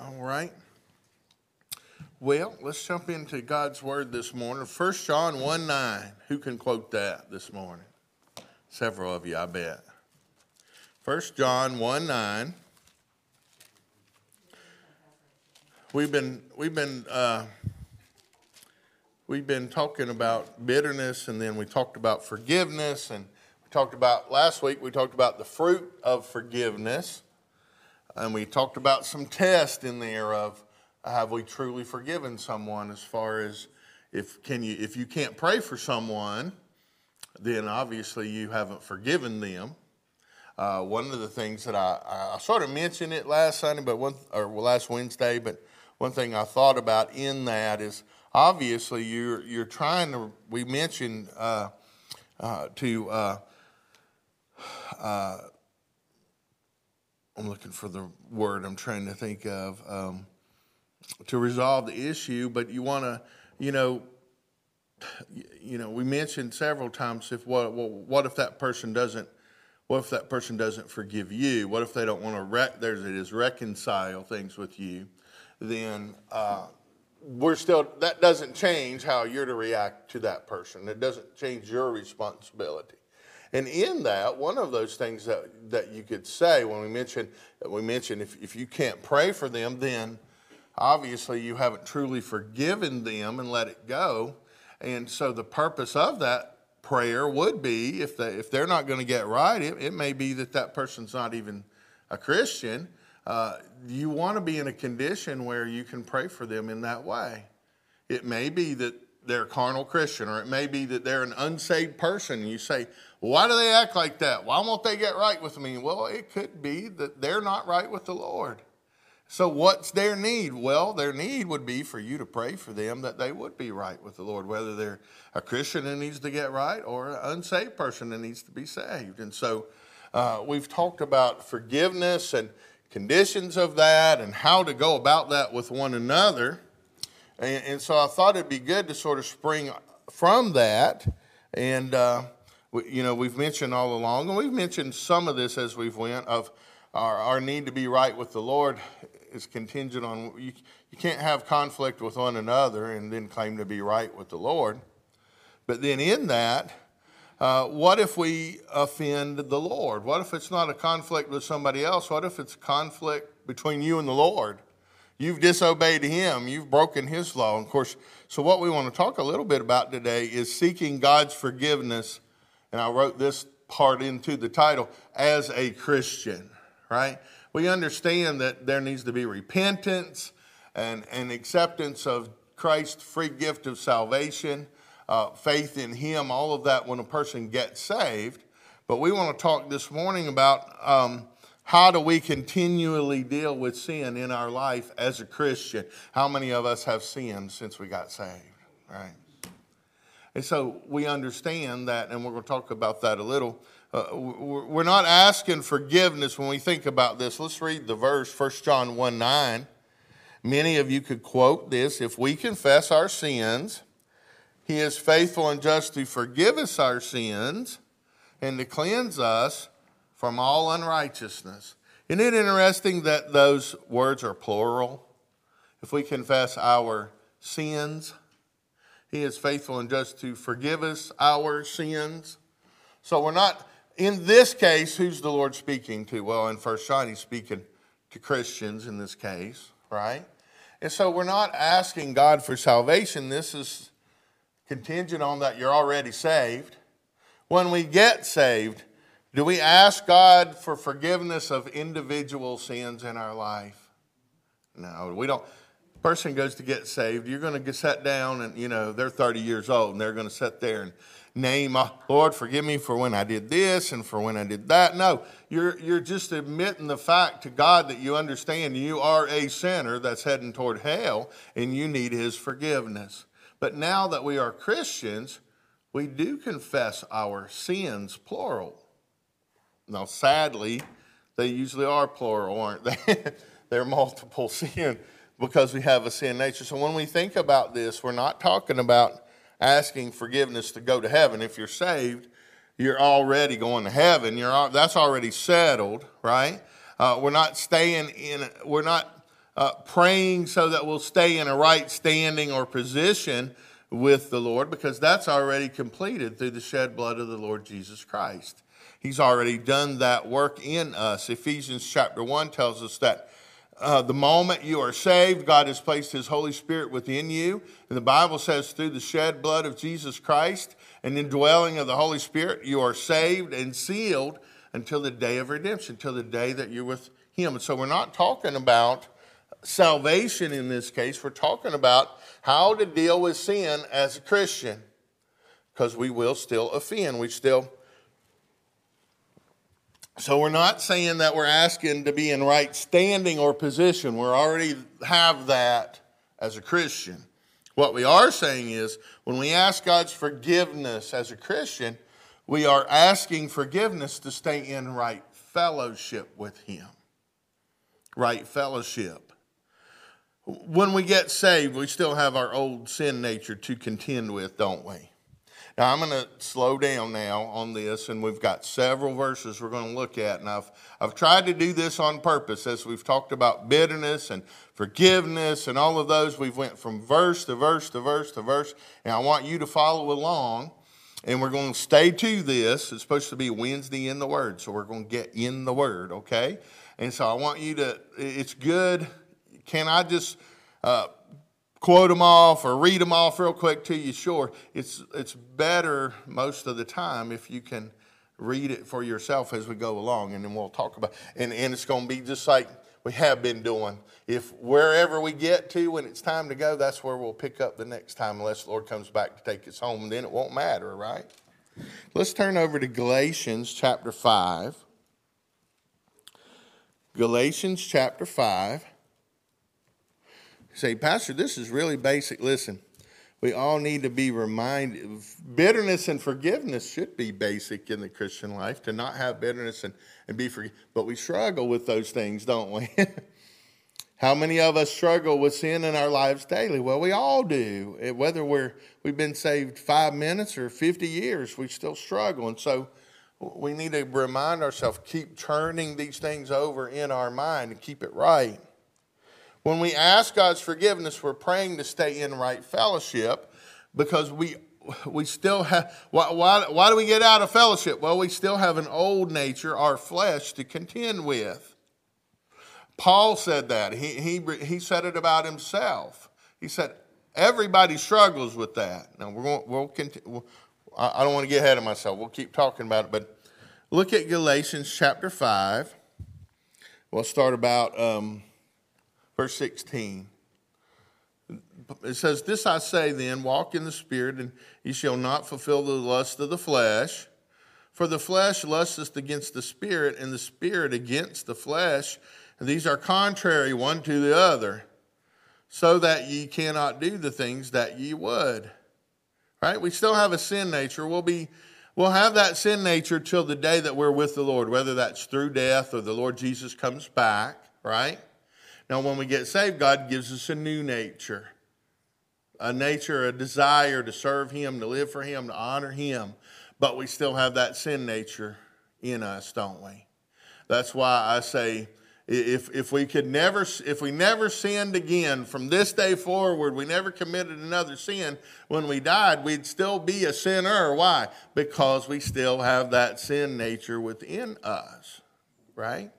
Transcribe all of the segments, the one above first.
All right. Well, let's jump into God's word this morning. 1 John 1 9. Who can quote that this morning? Several of you, I bet. 1 John 1 9. We've been, we've been, uh, we've been talking about bitterness and then we talked about forgiveness and we talked about last week we talked about the fruit of forgiveness and we talked about some tests in there of have we truly forgiven someone as far as if can you if you can't pray for someone then obviously you haven't forgiven them uh, one of the things that I, I sort of mentioned it last Sunday, but one or last Wednesday, but one thing I thought about in that is obviously you're you're trying to. We mentioned uh, uh, to. I'm looking for the word I'm trying to think of um, to resolve the issue, but you want to, you know, you know, we mentioned several times if what what if that person doesn't what if that person doesn't forgive you? What if they don't want to rec- there's it is reconcile things with you? Then uh, we're still that doesn't change how you're to react to that person. It doesn't change your responsibility. And in that, one of those things that, that you could say when we mentioned we mentioned if, if you can't pray for them, then obviously you haven't truly forgiven them and let it go. And so the purpose of that prayer would be if they if they're not going to get right, it, it may be that that person's not even a Christian. Uh, you want to be in a condition where you can pray for them in that way. It may be that they're a carnal Christian, or it may be that they're an unsaved person. And you say, why do they act like that? Why won't they get right with me? Well, it could be that they're not right with the Lord. So, what's their need? Well, their need would be for you to pray for them that they would be right with the Lord, whether they're a Christian that needs to get right or an unsaved person that needs to be saved. And so, uh, we've talked about forgiveness and conditions of that and how to go about that with one another. And, and so, I thought it'd be good to sort of spring from that. And, uh, we, you know, we've mentioned all along, and we've mentioned some of this as we've went of our, our need to be right with the Lord is contingent on you, you can't have conflict with one another and then claim to be right with the Lord. But then in that, uh, what if we offend the Lord? What if it's not a conflict with somebody else? What if it's conflict between you and the Lord? You've disobeyed Him, you've broken His law. And of course, so what we want to talk a little bit about today is seeking God's forgiveness. And I wrote this part into the title as a Christian, right? we understand that there needs to be repentance and, and acceptance of Christ's free gift of salvation, uh, faith in Him, all of that when a person gets saved. But we want to talk this morning about um, how do we continually deal with sin in our life as a Christian? How many of us have sinned since we got saved, right? And so we understand that, and we're going to talk about that a little. Uh, we're not asking forgiveness when we think about this. Let's read the verse, 1 John 1 9. Many of you could quote this if we confess our sins, he is faithful and just to forgive us our sins and to cleanse us from all unrighteousness. Isn't it interesting that those words are plural? If we confess our sins, he is faithful and just to forgive us our sins. So we're not in this case, who's the Lord speaking to? Well, in First John, he's speaking to Christians in this case, right? And so we're not asking God for salvation. This is contingent on that you're already saved. When we get saved, do we ask God for forgiveness of individual sins in our life? No, we don't. Person goes to get saved, you're going to get down and, you know, they're 30 years old and they're going to sit there and name, uh, Lord, forgive me for when I did this and for when I did that. No, you're, you're just admitting the fact to God that you understand you are a sinner that's heading toward hell and you need his forgiveness. But now that we are Christians, we do confess our sins, plural. Now, sadly, they usually are plural, aren't they? They're multiple sin because we have a sin nature. So when we think about this, we're not talking about asking forgiveness to go to heaven. If you're saved, you're already going to heaven. You're that's already settled, right? Uh, we're not staying in. We're not uh, praying so that we'll stay in a right standing or position with the Lord because that's already completed through the shed blood of the Lord Jesus Christ. He's already done that work in us. Ephesians chapter 1 tells us that uh, the moment you are saved, God has placed His Holy Spirit within you. And the Bible says, through the shed blood of Jesus Christ and indwelling of the Holy Spirit, you are saved and sealed until the day of redemption, until the day that you're with Him. And so we're not talking about salvation in this case, we're talking about how to deal with sin as a Christian because we will still offend. We still so we're not saying that we're asking to be in right standing or position. We already have that as a Christian. What we are saying is when we ask God's forgiveness as a Christian, we are asking forgiveness to stay in right fellowship with Him. Right fellowship. When we get saved, we still have our old sin nature to contend with, don't we? Now, I'm going to slow down now on this, and we've got several verses we're going to look at. And I've, I've tried to do this on purpose as we've talked about bitterness and forgiveness and all of those. We've went from verse to verse to verse to verse, and I want you to follow along. And we're going to stay to this. It's supposed to be Wednesday in the Word, so we're going to get in the Word, okay? And so I want you to, it's good. Can I just uh, quote them off or read them off real quick to you, sure. It's, it's better most of the time if you can read it for yourself as we go along, and then we'll talk about and, and it's going to be just like we have been doing. If wherever we get to when it's time to go, that's where we'll pick up the next time, unless the Lord comes back to take us home, then it won't matter, right? Let's turn over to Galatians chapter 5. Galatians chapter 5 say, Pastor, this is really basic. Listen, we all need to be reminded. Bitterness and forgiveness should be basic in the Christian life, to not have bitterness and, and be forgiven. But we struggle with those things, don't we? How many of us struggle with sin in our lives daily? Well, we all do. Whether we're, we've been saved five minutes or 50 years, we still struggle. And so we need to remind ourselves, keep turning these things over in our mind and keep it right. When we ask God's forgiveness, we're praying to stay in right fellowship because we we still have why, why, why do we get out of fellowship? Well we still have an old nature our flesh to contend with. Paul said that. He, he, he said it about himself. He said everybody struggles with that. Now we're going we'll continue i don't want to get ahead of myself. We'll keep talking about it but look at galatians chapter 5 we'll start about um, verse 16. It says, This I say then, walk in the Spirit, and ye shall not fulfill the lust of the flesh. For the flesh lusteth against the Spirit, and the Spirit against the flesh. And these are contrary one to the other, so that ye cannot do the things that ye would. Right? We still have a sin nature. We'll be we'll have that sin nature till the day that we're with the Lord, whether that's through death or the Lord Jesus comes back, right? Now, when we get saved, God gives us a new nature a nature, a desire to serve Him, to live for Him, to honor Him. But we still have that sin nature in us, don't we? That's why I say, if, if we could never if we never sinned again from this day forward we never committed another sin when we died we'd still be a sinner why because we still have that sin nature within us right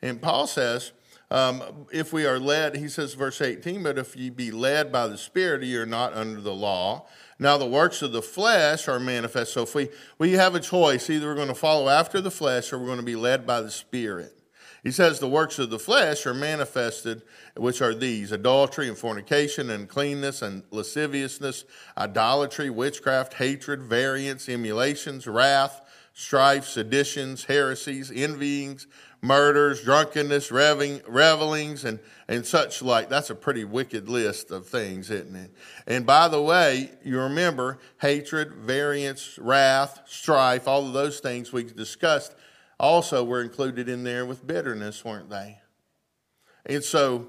and paul says um, if we are led, he says, verse 18, but if ye be led by the Spirit, ye are not under the law. Now the works of the flesh are manifest. So if we, we have a choice, either we're going to follow after the flesh or we're going to be led by the Spirit. He says the works of the flesh are manifested, which are these adultery and fornication and cleanness and lasciviousness, idolatry, witchcraft, hatred, variance, emulations, wrath, strife, seditions, heresies, envyings, murders, drunkenness, revelings, and, and such like. That's a pretty wicked list of things, isn't it? And by the way, you remember hatred, variance, wrath, strife, all of those things we discussed also were included in there with bitterness, weren't they? And so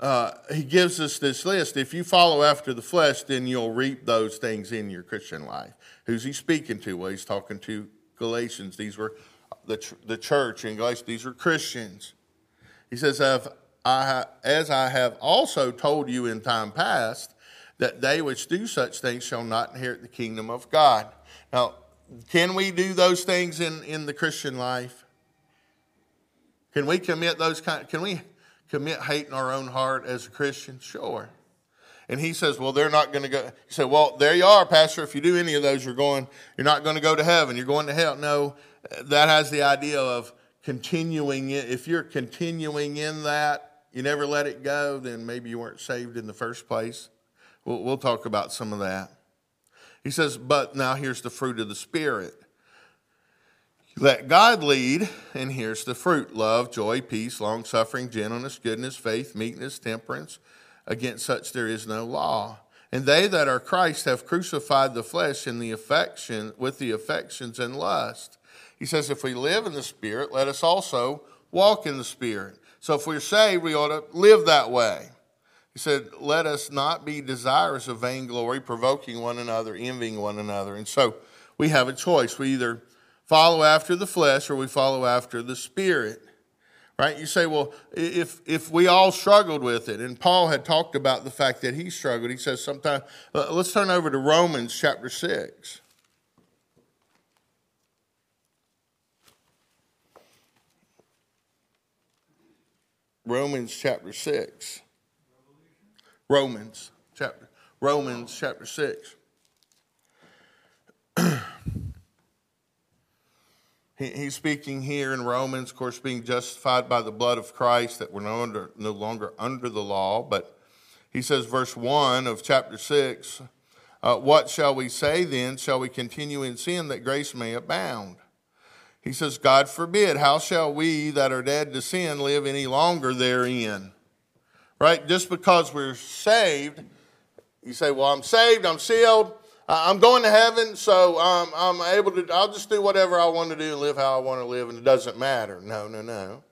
uh, he gives us this list. If you follow after the flesh, then you'll reap those things in your Christian life. Who's he speaking to? Well, he's talking to Galatians. These were the, the church in Galatians. These were Christians. He says, I, as I have also told you in time past, that they which do such things shall not inherit the kingdom of God. Now, can we do those things in, in the Christian life? Can we commit those kind? Can we commit hate in our own heart as a Christian? Sure. And he says, "Well, they're not going to go." He said, "Well, there you are, Pastor. If you do any of those, you're going. You're not going to go to heaven. You're going to hell." No, that has the idea of continuing. In, if you're continuing in that, you never let it go. Then maybe you weren't saved in the first place. We'll, we'll talk about some of that. He says, "But now here's the fruit of the Spirit." Let God lead, and here's the fruit love, joy, peace, long suffering, gentleness, goodness, faith, meekness, temperance. Against such there is no law. And they that are Christ have crucified the flesh in the affection with the affections and lust. He says, if we live in the Spirit, let us also walk in the Spirit. So if we're saved, we ought to live that way. He said, let us not be desirous of vainglory, provoking one another, envying one another. And so we have a choice. We either follow after the flesh or we follow after the spirit. Right? You say, well, if if we all struggled with it, and Paul had talked about the fact that he struggled, he says sometimes uh, let's turn over to Romans chapter six. Romans chapter 6. Romans chapter Romans chapter 6. He's speaking here in Romans, of course, being justified by the blood of Christ, that we're no, under, no longer under the law. But he says, verse 1 of chapter 6 uh, What shall we say then? Shall we continue in sin that grace may abound? He says, God forbid. How shall we that are dead to sin live any longer therein? Right? Just because we're saved, you say, Well, I'm saved, I'm sealed. I'm going to heaven, so um, I'm able to, I'll just do whatever I want to do and live how I want to live, and it doesn't matter. No, no, no.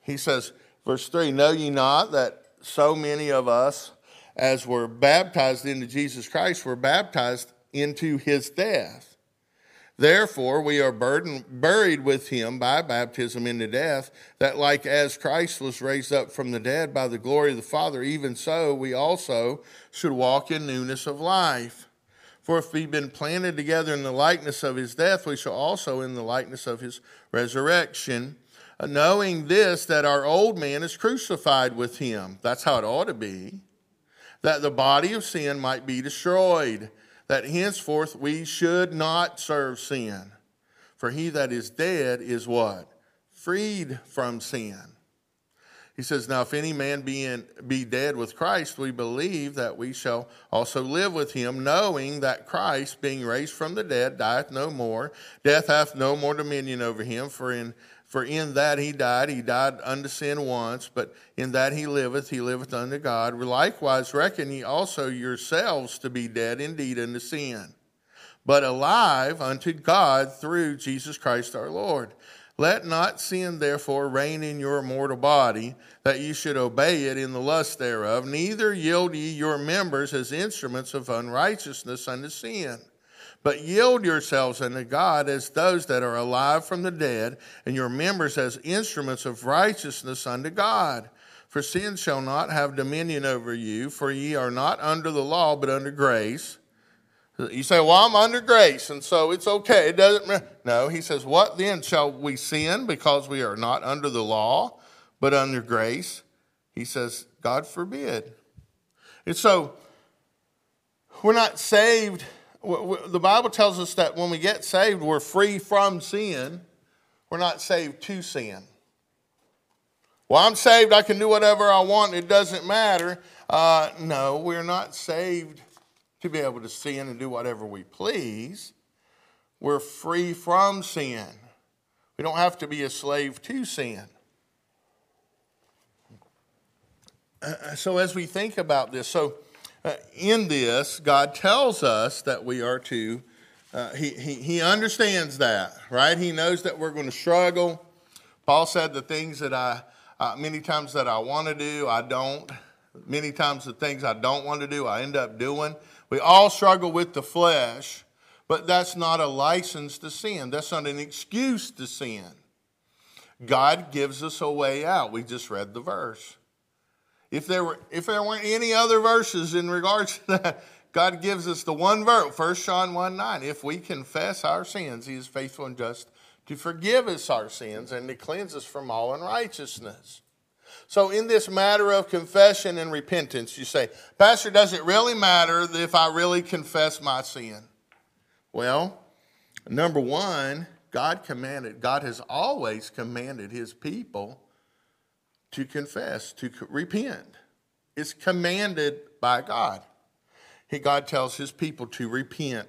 He says, verse 3 Know ye not that so many of us, as were baptized into Jesus Christ, were baptized into his death? Therefore, we are burdened, buried with him by baptism into death, that like as Christ was raised up from the dead by the glory of the Father, even so we also should walk in newness of life. For if we've been planted together in the likeness of his death, we shall also in the likeness of his resurrection. Uh, knowing this, that our old man is crucified with him. That's how it ought to be. That the body of sin might be destroyed, that henceforth we should not serve sin. For he that is dead is what? Freed from sin. He says, Now, if any man be, in, be dead with Christ, we believe that we shall also live with him, knowing that Christ, being raised from the dead, dieth no more. Death hath no more dominion over him, for in, for in that he died, he died unto sin once, but in that he liveth, he liveth unto God. Likewise, reckon ye also yourselves to be dead indeed unto sin, but alive unto God through Jesus Christ our Lord. Let not sin therefore reign in your mortal body, that ye should obey it in the lust thereof. Neither yield ye your members as instruments of unrighteousness unto sin. But yield yourselves unto God as those that are alive from the dead, and your members as instruments of righteousness unto God. For sin shall not have dominion over you, for ye are not under the law, but under grace. You say, Well, I'm under grace, and so it's okay. It doesn't matter. No, he says, What then? Shall we sin because we are not under the law, but under grace? He says, God forbid. And so we're not saved. The Bible tells us that when we get saved, we're free from sin. We're not saved to sin. Well, I'm saved. I can do whatever I want. It doesn't matter. Uh, no, we're not saved to be able to sin and do whatever we please. We're free from sin. We don't have to be a slave to sin. Uh, so, as we think about this, so uh, in this, God tells us that we are to, uh, he, he, he understands that, right? He knows that we're going to struggle. Paul said the things that I, uh, many times that I want to do, I don't. Many times the things I don't want to do, I end up doing. We all struggle with the flesh, but that's not a license to sin. That's not an excuse to sin. God gives us a way out. We just read the verse. If there were if there weren't any other verses in regards to that, God gives us the one verse, 1 John 1 9. If we confess our sins, he is faithful and just to forgive us our sins and to cleanse us from all unrighteousness. So, in this matter of confession and repentance, you say, Pastor, does it really matter if I really confess my sin? Well, number one, God commanded, God has always commanded his people to confess, to repent. It's commanded by God. He, God tells his people to repent.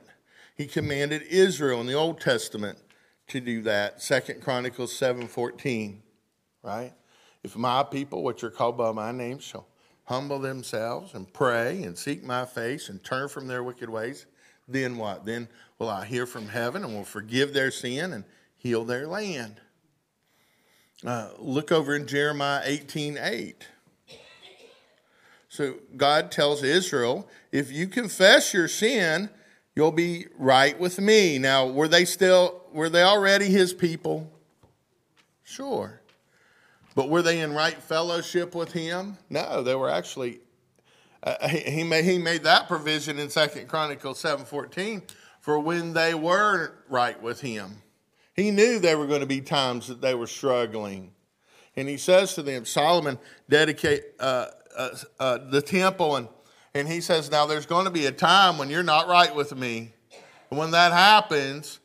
He commanded Israel in the Old Testament to do that. Second Chronicles 7:14, right? If my people, which are called by my name, shall humble themselves and pray and seek my face and turn from their wicked ways, then what? Then will I hear from heaven and will forgive their sin and heal their land. Uh, look over in Jeremiah 18 8. So God tells Israel, if you confess your sin, you'll be right with me. Now, were they still, were they already his people? Sure. But were they in right fellowship with him? No, they were actually, uh, he, he, made, he made that provision in Second Chronicles 7.14 for when they were right with him. He knew there were going to be times that they were struggling. And he says to them, Solomon dedicate uh, uh, uh, the temple, and, and he says, Now there's going to be a time when you're not right with me. And when that happens,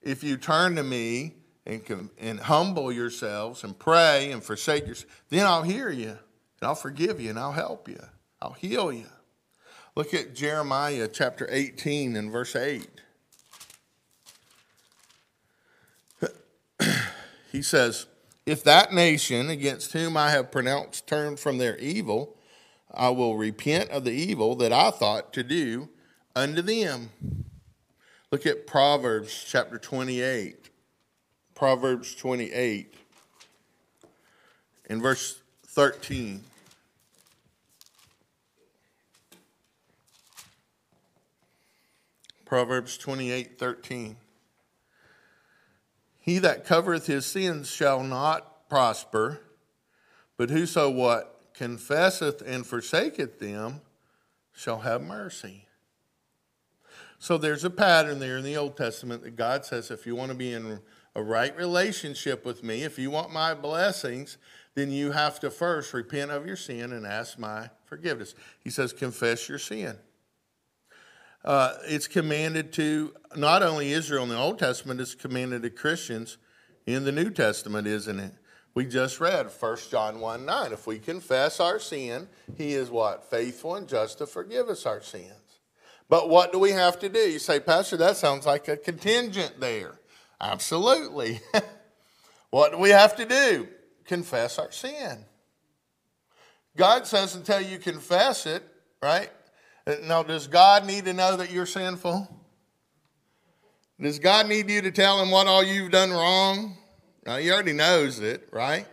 if you turn to me and, and humble yourselves and pray and forsake yourselves, then I'll hear you and I'll forgive you and I'll help you. I'll heal you. Look at Jeremiah chapter 18 and verse 8. he says, If that nation against whom I have pronounced turn from their evil, I will repent of the evil that I thought to do unto them. Look at Proverbs chapter 28. Proverbs 28 in verse 13. Proverbs 28 13. He that covereth his sins shall not prosper, but whoso what? Confesseth and forsaketh them shall have mercy. So there's a pattern there in the Old Testament that God says if you want to be in a right relationship with me, if you want my blessings, then you have to first repent of your sin and ask my forgiveness. He says, confess your sin uh, it's commanded to not only Israel in the Old Testament, it's commanded to Christians in the New Testament, isn't it? We just read 1 John 1 9. If we confess our sin, he is what? Faithful and just to forgive us our sins. But what do we have to do? You say, Pastor, that sounds like a contingent there. Absolutely. what do we have to do? Confess our sin. God says until you confess it, right? Now, does God need to know that you're sinful? Does God need you to tell him what all you've done wrong? Now, he already knows it, right?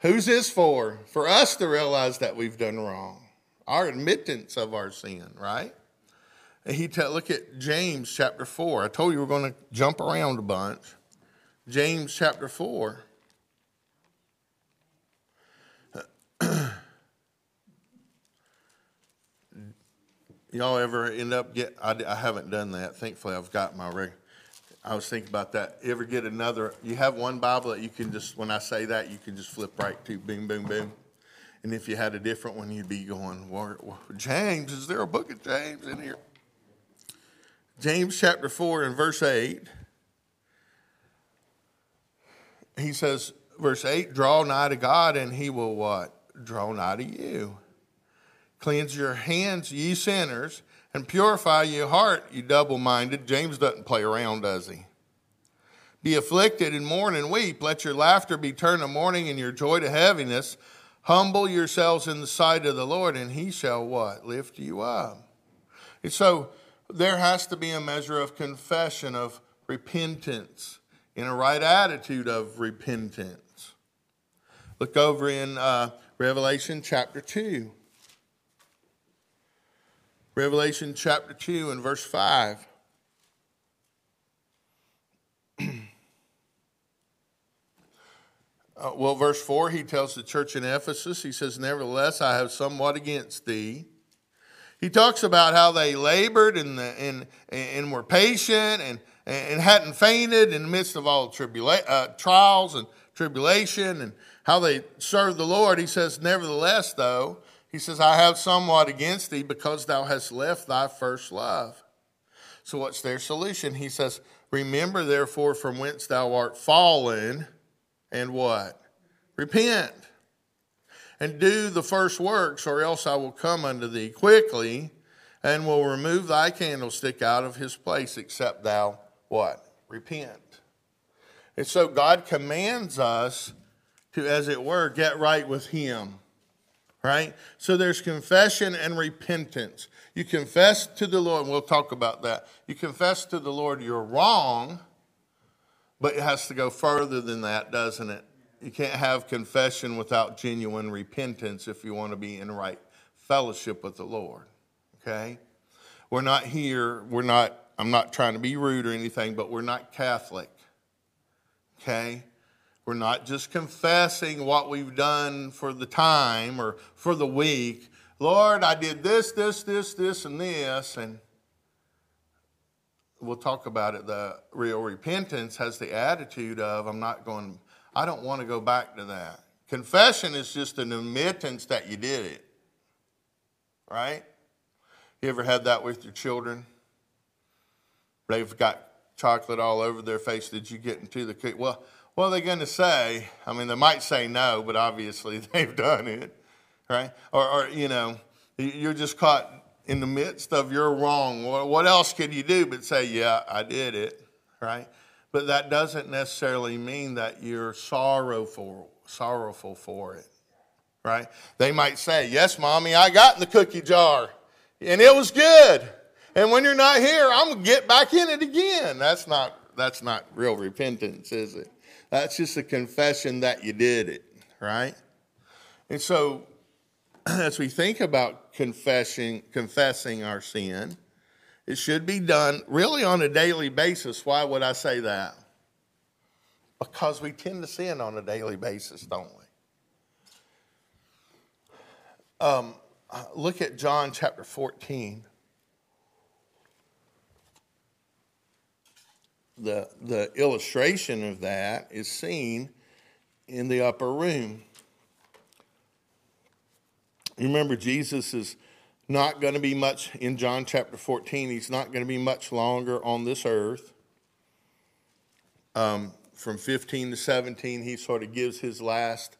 Who's this for? For us to realize that we've done wrong. Our admittance of our sin, right? He tell, look at James chapter 4. I told you we're going to jump around a bunch. James chapter 4. Y'all ever end up get? I, I haven't done that. Thankfully, I've got my rig. I was thinking about that. You ever get another? You have one Bible that you can just, when I say that, you can just flip right to, boom, boom, boom. And if you had a different one, you'd be going, James, is there a book of James in here? James chapter 4 and verse 8. He says, verse 8, draw nigh to God and he will what? Draw nigh to you. Cleanse your hands, ye sinners, and purify your heart, you double minded. James doesn't play around, does he? Be afflicted and mourn and weep. Let your laughter be turned to mourning and your joy to heaviness. Humble yourselves in the sight of the Lord, and he shall what? Lift you up. And so there has to be a measure of confession, of repentance, in a right attitude of repentance. Look over in uh, Revelation chapter 2. Revelation chapter 2 and verse 5. Uh, well, verse 4, he tells the church in Ephesus, he says, Nevertheless, I have somewhat against thee. He talks about how they labored and, and, and were patient and, and hadn't fainted in the midst of all tribula- uh, trials and tribulation and how they served the Lord. He says, Nevertheless, though, he says, I have somewhat against thee because thou hast left thy first love. So, what's their solution? He says, Remember therefore from whence thou art fallen, and what? Repent, and do the first works, or else I will come unto thee quickly, and will remove thy candlestick out of his place, except thou what? Repent. And so God commands us to, as it were, get right with him. Right? So there's confession and repentance. You confess to the Lord, and we'll talk about that. You confess to the Lord you're wrong, but it has to go further than that, doesn't it? You can't have confession without genuine repentance if you want to be in right fellowship with the Lord. Okay? We're not here, we're not, I'm not trying to be rude or anything, but we're not Catholic. Okay? We're not just confessing what we've done for the time or for the week. Lord, I did this, this, this, this, and this, and we'll talk about it. The real repentance has the attitude of, I'm not going, I don't want to go back to that. Confession is just an admittance that you did it. Right? You ever had that with your children? They've got chocolate all over their face. Did you get into the cake? Well, what are they going to say? I mean, they might say no, but obviously they've done it, right? Or, or you know, you're just caught in the midst of your wrong. What else can you do but say, yeah, I did it, right? But that doesn't necessarily mean that you're sorrowful, sorrowful for it, right? They might say, yes, mommy, I got in the cookie jar and it was good. And when you're not here, I'm going to get back in it again. That's not, that's not real repentance, is it? That's just a confession that you did it, right? And so, as we think about confessing, confessing our sin, it should be done really on a daily basis. Why would I say that? Because we tend to sin on a daily basis, don't we? Um, look at John chapter 14. the, the illustration of that is seen in the upper room. You remember, Jesus is not going to be much in John chapter 14, he's not going to be much longer on this earth. Um, from 15 to 17, he sort of gives his last,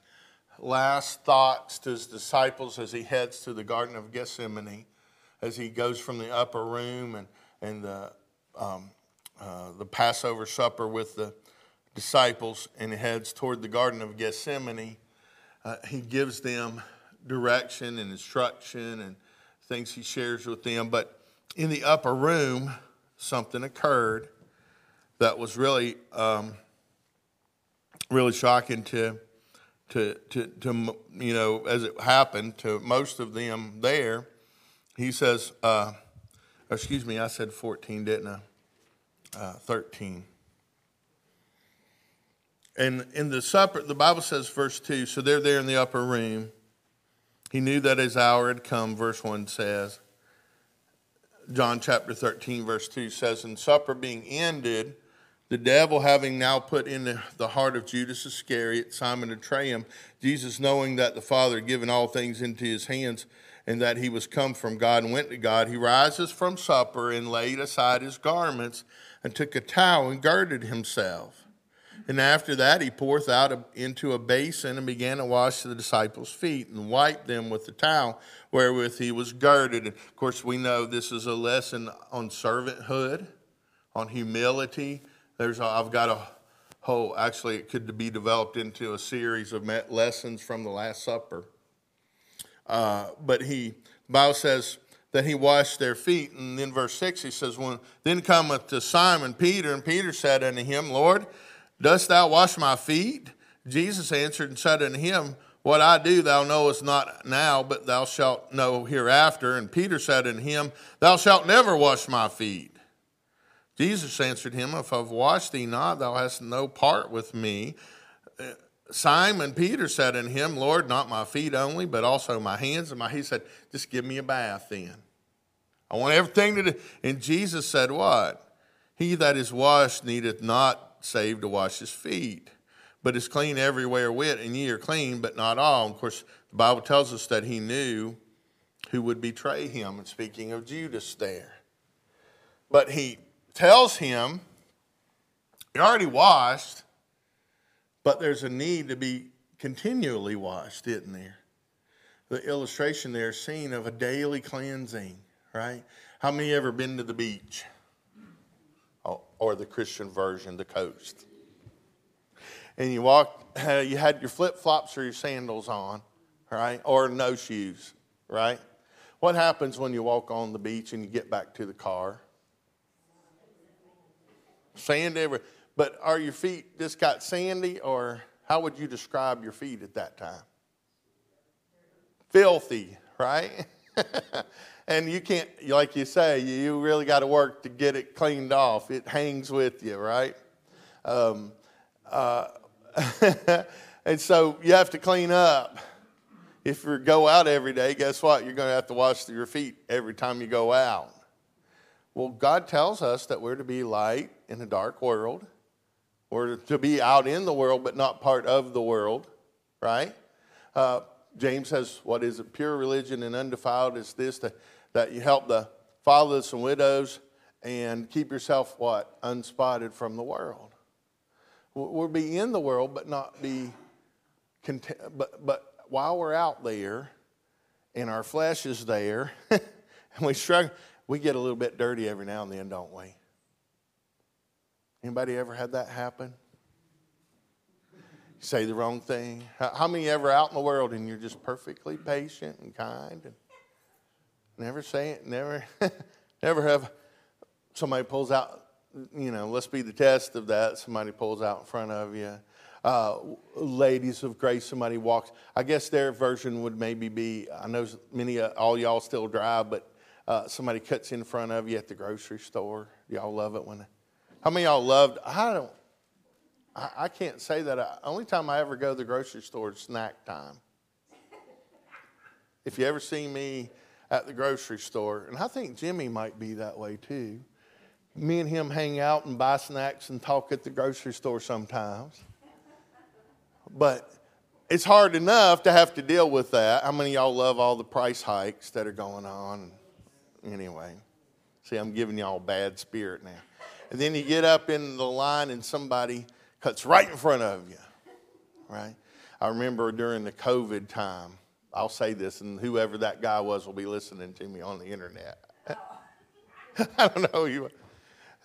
last thoughts to his disciples as he heads to the Garden of Gethsemane, as he goes from the upper room and, and the um, uh, the Passover supper with the disciples and heads toward the Garden of Gethsemane, uh, he gives them direction and instruction and things he shares with them. But in the upper room, something occurred that was really, um, really shocking to, to, to, to, you know, as it happened to most of them there. He says, uh, excuse me, I said 14, didn't I? uh, 13. And in the supper, the Bible says, verse 2, so they're there in the upper room. He knew that his hour had come, verse 1 says. John chapter 13, verse 2 says, And supper being ended, the devil having now put in the heart of Judas Iscariot, Simon to betray him, Jesus, knowing that the Father had given all things into his hands, and that he was come from God and went to God, he rises from supper and laid aside his garments and took a towel and girded himself. And after that, he poureth out into a basin and began to wash the disciples' feet and wipe them with the towel wherewith he was girded. And of course, we know this is a lesson on servanthood, on humility. There's, a, I've got a whole, actually, it could be developed into a series of lessons from the Last Supper. Uh, but he, Bible says, that he washed their feet. And then verse 6, he says, when, Then cometh to Simon Peter, and Peter said unto him, Lord, dost thou wash my feet? Jesus answered and said unto him, What I do thou knowest not now, but thou shalt know hereafter. And Peter said unto him, Thou shalt never wash my feet. Jesus answered him, If I've washed thee not, thou hast no part with me. Simon Peter said unto him, Lord, not my feet only, but also my hands and my. He said, just give me a bath then. I want everything to do. And Jesus said, What? He that is washed needeth not save to wash his feet, but is clean everywhere with, and ye are clean, but not all. Of course, the Bible tells us that he knew who would betray him, and speaking of Judas there. But he tells him, You're already washed, but there's a need to be continually washed, isn't there? The illustration there seen of a daily cleansing, right? How many ever been to the beach? Or the Christian version, the coast. And you walk, you had your flip flops or your sandals on, right? Or no shoes, right? What happens when you walk on the beach and you get back to the car? Sand everywhere. But are your feet just got sandy, or how would you describe your feet at that time? Filthy, right? and you can't, like you say, you really got to work to get it cleaned off. It hangs with you, right? Um, uh, and so you have to clean up if you go out every day, guess what? You're going to have to wash your feet every time you go out. Well, God tells us that we're to be light in a dark world. We're to be out in the world, but not part of the world, right? Uh, James says, What is it? Pure religion and undefiled is this to, that you help the fatherless and widows and keep yourself what? Unspotted from the world. We'll be in the world, but not be content, but, but while we're out there and our flesh is there and we struggle, we get a little bit dirty every now and then, don't we? Anybody ever had that happen? You say the wrong thing. How many ever out in the world and you're just perfectly patient and kind and never say it, never, never have somebody pulls out, you know, let's be the test of that. Somebody pulls out in front of you uh, ladies of grace, somebody walks. I guess their version would maybe be I know many, uh, all y'all still drive, but uh, somebody cuts in front of you at the grocery store. Y'all love it when. How many y'all loved? I don't. I, I can't say that. I, only time I ever go to the grocery store is snack time. If you ever see me at the grocery store, and I think Jimmy might be that way too. Me and him hang out and buy snacks and talk at the grocery store sometimes. But it's hard enough to have to deal with that. How many y'all love all the price hikes that are going on? Anyway, see, I'm giving y'all bad spirit now. And then you get up in the line and somebody cuts right in front of you, right? I remember during the COVID time, I'll say this, and whoever that guy was will be listening to me on the internet. I don't know you.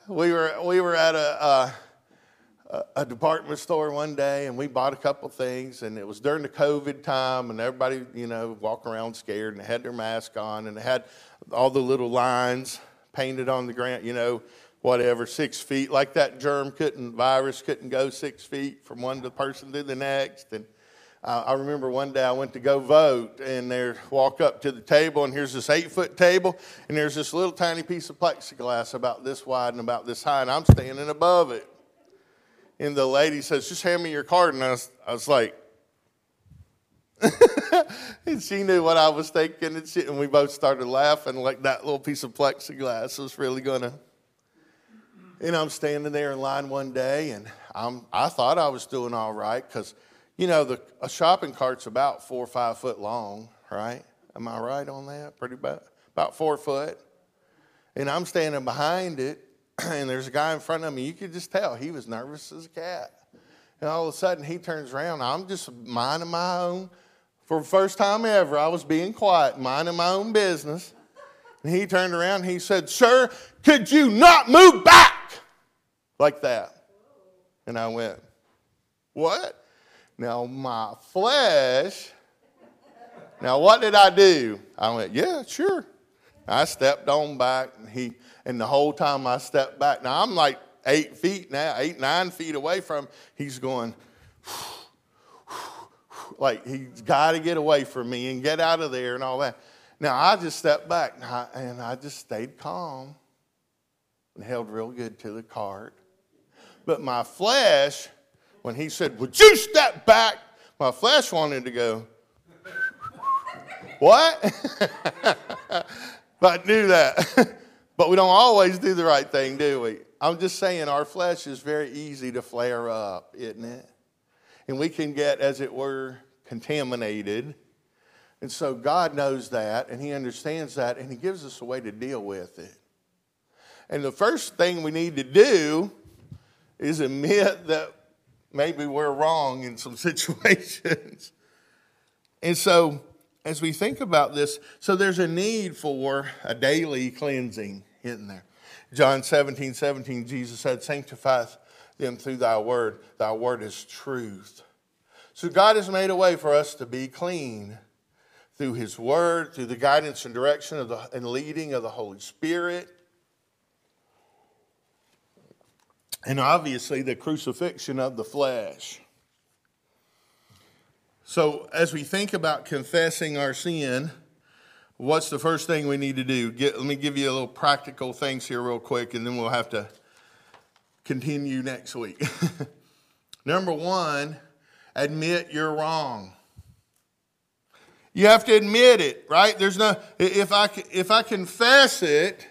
We were we were at a. Uh, a department store one day and we bought a couple things and it was during the covid time and everybody you know walking around scared and they had their mask on and they had all the little lines painted on the ground you know whatever six feet like that germ couldn't virus couldn't go six feet from one person to the next and uh, i remember one day i went to go vote and there walk up to the table and here's this eight foot table and there's this little tiny piece of plexiglass about this wide and about this high and i'm standing above it and the lady says, Just hand me your card. And I was, I was like, and she knew what I was thinking, and, she, and we both started laughing like that little piece of plexiglass was really gonna. And I'm standing there in line one day, and I'm, I thought I was doing all right because, you know, the, a shopping cart's about four or five foot long, right? Am I right on that? Pretty about, about four foot. And I'm standing behind it, and there's a guy in front of me. You could just tell he was nervous as a cat. And all of a sudden, he turns around. I'm just minding my own. For the first time ever, I was being quiet, minding my own business. And he turned around he said, Sir, could you not move back? Like that. And I went, What? Now, my flesh. Now, what did I do? I went, Yeah, sure. I stepped on back and he and the whole time I stepped back, now I'm like eight feet now, eight, nine feet away from him. He's going, like he's got to get away from me and get out of there and all that. Now I just stepped back and I, and I just stayed calm and held real good to the cart. But my flesh when he said, Would you step back? My flesh wanted to go, What? but I knew that. but we don't always do the right thing, do we? I'm just saying our flesh is very easy to flare up, isn't it? And we can get, as it were, contaminated. And so God knows that and He understands that and He gives us a way to deal with it. And the first thing we need to do is admit that maybe we're wrong in some situations. and so, as we think about this, so there's a need for a daily cleansing, isn't there? John 17, 17, Jesus said, Sanctify them through thy word. Thy word is truth. So God has made a way for us to be clean through his word, through the guidance and direction of the, and leading of the Holy Spirit. And obviously, the crucifixion of the flesh. So, as we think about confessing our sin, what's the first thing we need to do? Get, let me give you a little practical things here, real quick, and then we'll have to continue next week. Number one, admit you're wrong. You have to admit it, right? There's no, if I, if I confess it,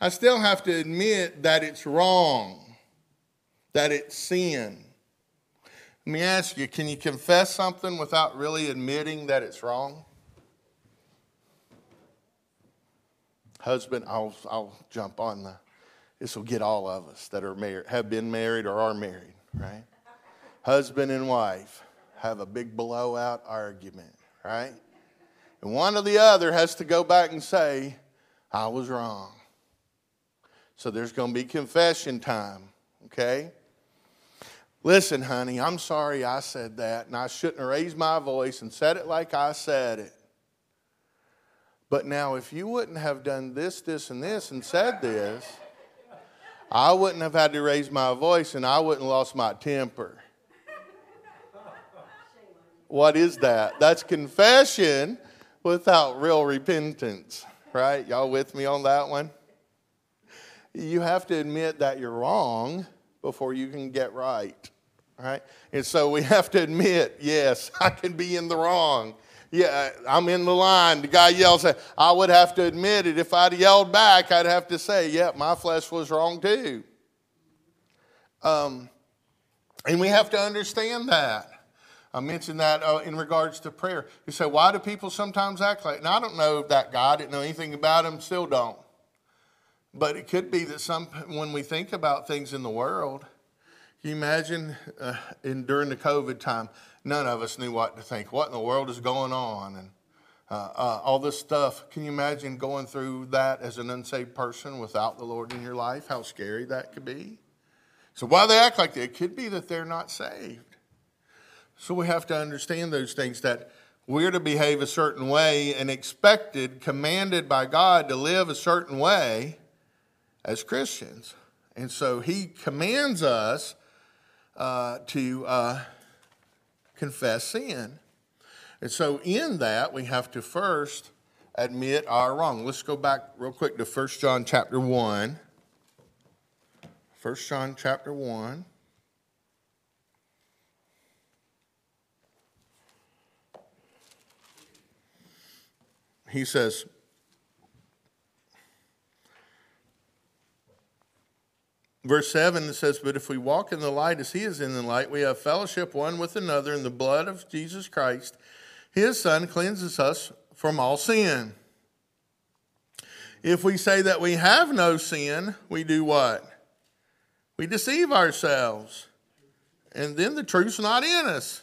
I still have to admit that it's wrong that it's sin. Let me ask you can you confess something without really admitting that it's wrong? Husband, I'll, I'll jump on the, this will get all of us that are married, have been married or are married, right? Husband and wife have a big blowout argument, right? And one or the other has to go back and say, I was wrong. So there's going to be confession time, okay? Listen, honey, I'm sorry I said that, and I shouldn't have raised my voice and said it like I said it. But now, if you wouldn't have done this, this, and this and said this, I wouldn't have had to raise my voice and I wouldn't have lost my temper. What is that? That's confession without real repentance, right? Y'all with me on that one? You have to admit that you're wrong before you can get right. Right? And so we have to admit, yes, I can be in the wrong. Yeah, I'm in the line. The guy yells, I would have to admit it. If I'd yelled back, I'd have to say, yeah, my flesh was wrong too. Um, and we have to understand that. I mentioned that uh, in regards to prayer. You say, why do people sometimes act like, and I don't know if that guy, I didn't know anything about him, still don't. But it could be that some, when we think about things in the world, can you imagine uh, in, during the COVID time, none of us knew what to think. What in the world is going on? And uh, uh, all this stuff. Can you imagine going through that as an unsaved person without the Lord in your life? How scary that could be. So why they act like that? It could be that they're not saved. So we have to understand those things that we're to behave a certain way and expected, commanded by God to live a certain way as Christians. And so he commands us uh, to uh, confess sin. And so in that, we have to first admit our wrong. Let's go back real quick to 1 John chapter 1. 1 John chapter 1. He says, Verse 7 it says, But if we walk in the light as he is in the light, we have fellowship one with another, and the blood of Jesus Christ, his Son, cleanses us from all sin. If we say that we have no sin, we do what? We deceive ourselves. And then the truth's not in us.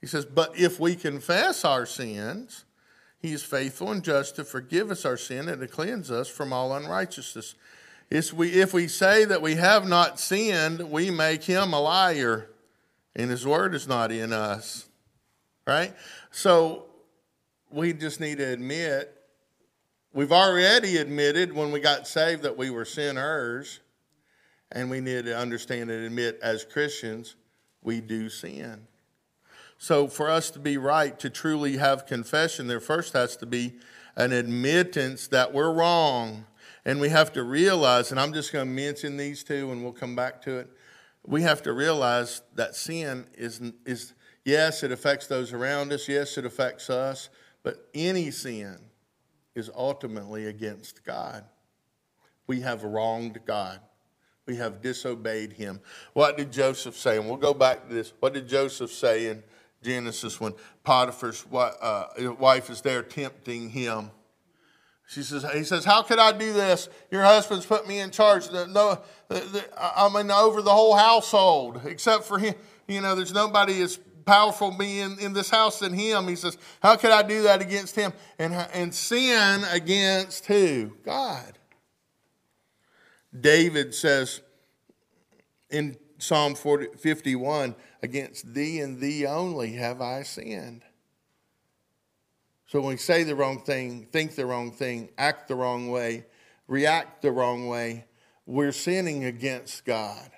He says, But if we confess our sins, he is faithful and just to forgive us our sin and to cleanse us from all unrighteousness. If we, if we say that we have not sinned, we make him a liar, and his word is not in us. Right? So we just need to admit, we've already admitted when we got saved that we were sinners, and we need to understand and admit as Christians, we do sin. So for us to be right, to truly have confession, there first has to be an admittance that we're wrong and we have to realize, and I'm just going to mention these two and we'll come back to it. we have to realize that sin is, is yes, it affects those around us. Yes, it affects us. But any sin is ultimately against God. We have wronged God. We have disobeyed him. What did Joseph say? And we'll go back to this. What did Joseph say in Genesis when Potiphar's uh, wife is there tempting him? She says, he says, how could I do this? Your husband's put me in charge. No, I'm in over the whole household except for him. You know, there's nobody as powerful me in, in this house than him. He says, how could I do that against him? And, and sin against who? God. David says in Psalm 40, 51, against thee and thee only have I sinned. So when we say the wrong thing, think the wrong thing, act the wrong way, react the wrong way, we're sinning against God.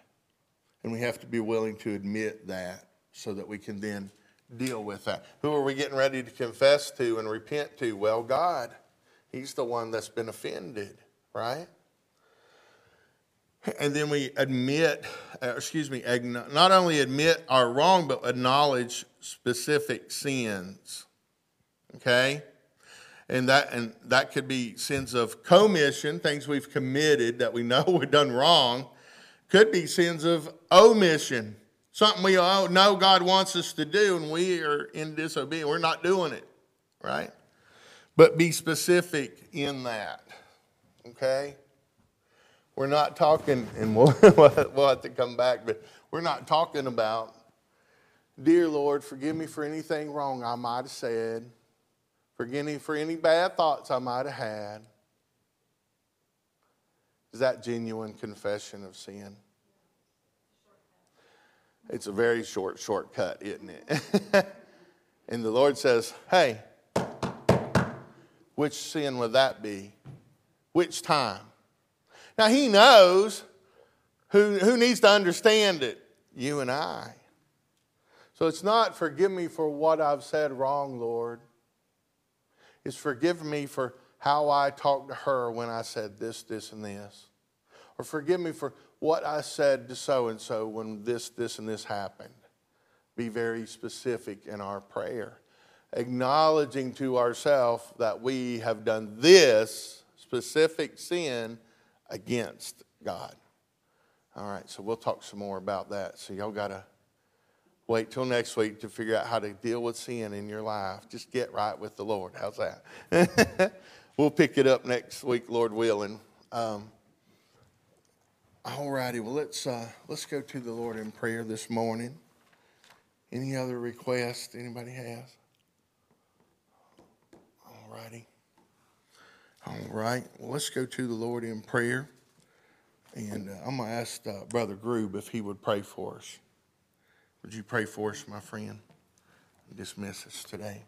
And we have to be willing to admit that so that we can then deal with that. Who are we getting ready to confess to and repent to? Well, God. He's the one that's been offended, right? And then we admit, uh, excuse me, not only admit our wrong, but acknowledge specific sins okay? And that, and that could be sins of commission, things we've committed that we know we've done wrong. Could be sins of omission, something we know God wants us to do and we are in disobedience. We're not doing it, right? But be specific in that, okay? We're not talking, and we'll, we'll have to come back, but we're not talking about, dear Lord, forgive me for anything wrong I might have said Forgive me for any bad thoughts I might have had. Is that genuine confession of sin? It's a very short shortcut, isn't it? and the Lord says, Hey, which sin would that be? Which time? Now, He knows who, who needs to understand it? You and I. So it's not forgive me for what I've said wrong, Lord is forgive me for how I talked to her when I said this, this, and this. Or forgive me for what I said to so and so when this, this, and this happened. Be very specific in our prayer. Acknowledging to ourselves that we have done this specific sin against God. All right, so we'll talk some more about that. So y'all got to wait till next week to figure out how to deal with sin in your life. Just get right with the Lord. How's that? we'll pick it up next week, Lord willing. Um, all righty. Well, let's uh, let's go to the Lord in prayer this morning. Any other requests anybody has? All righty. All right. Well, let's go to the Lord in prayer. And uh, I'm going to ask uh, Brother Groob if he would pray for us. Would you pray for us, my friend? Dismiss us today.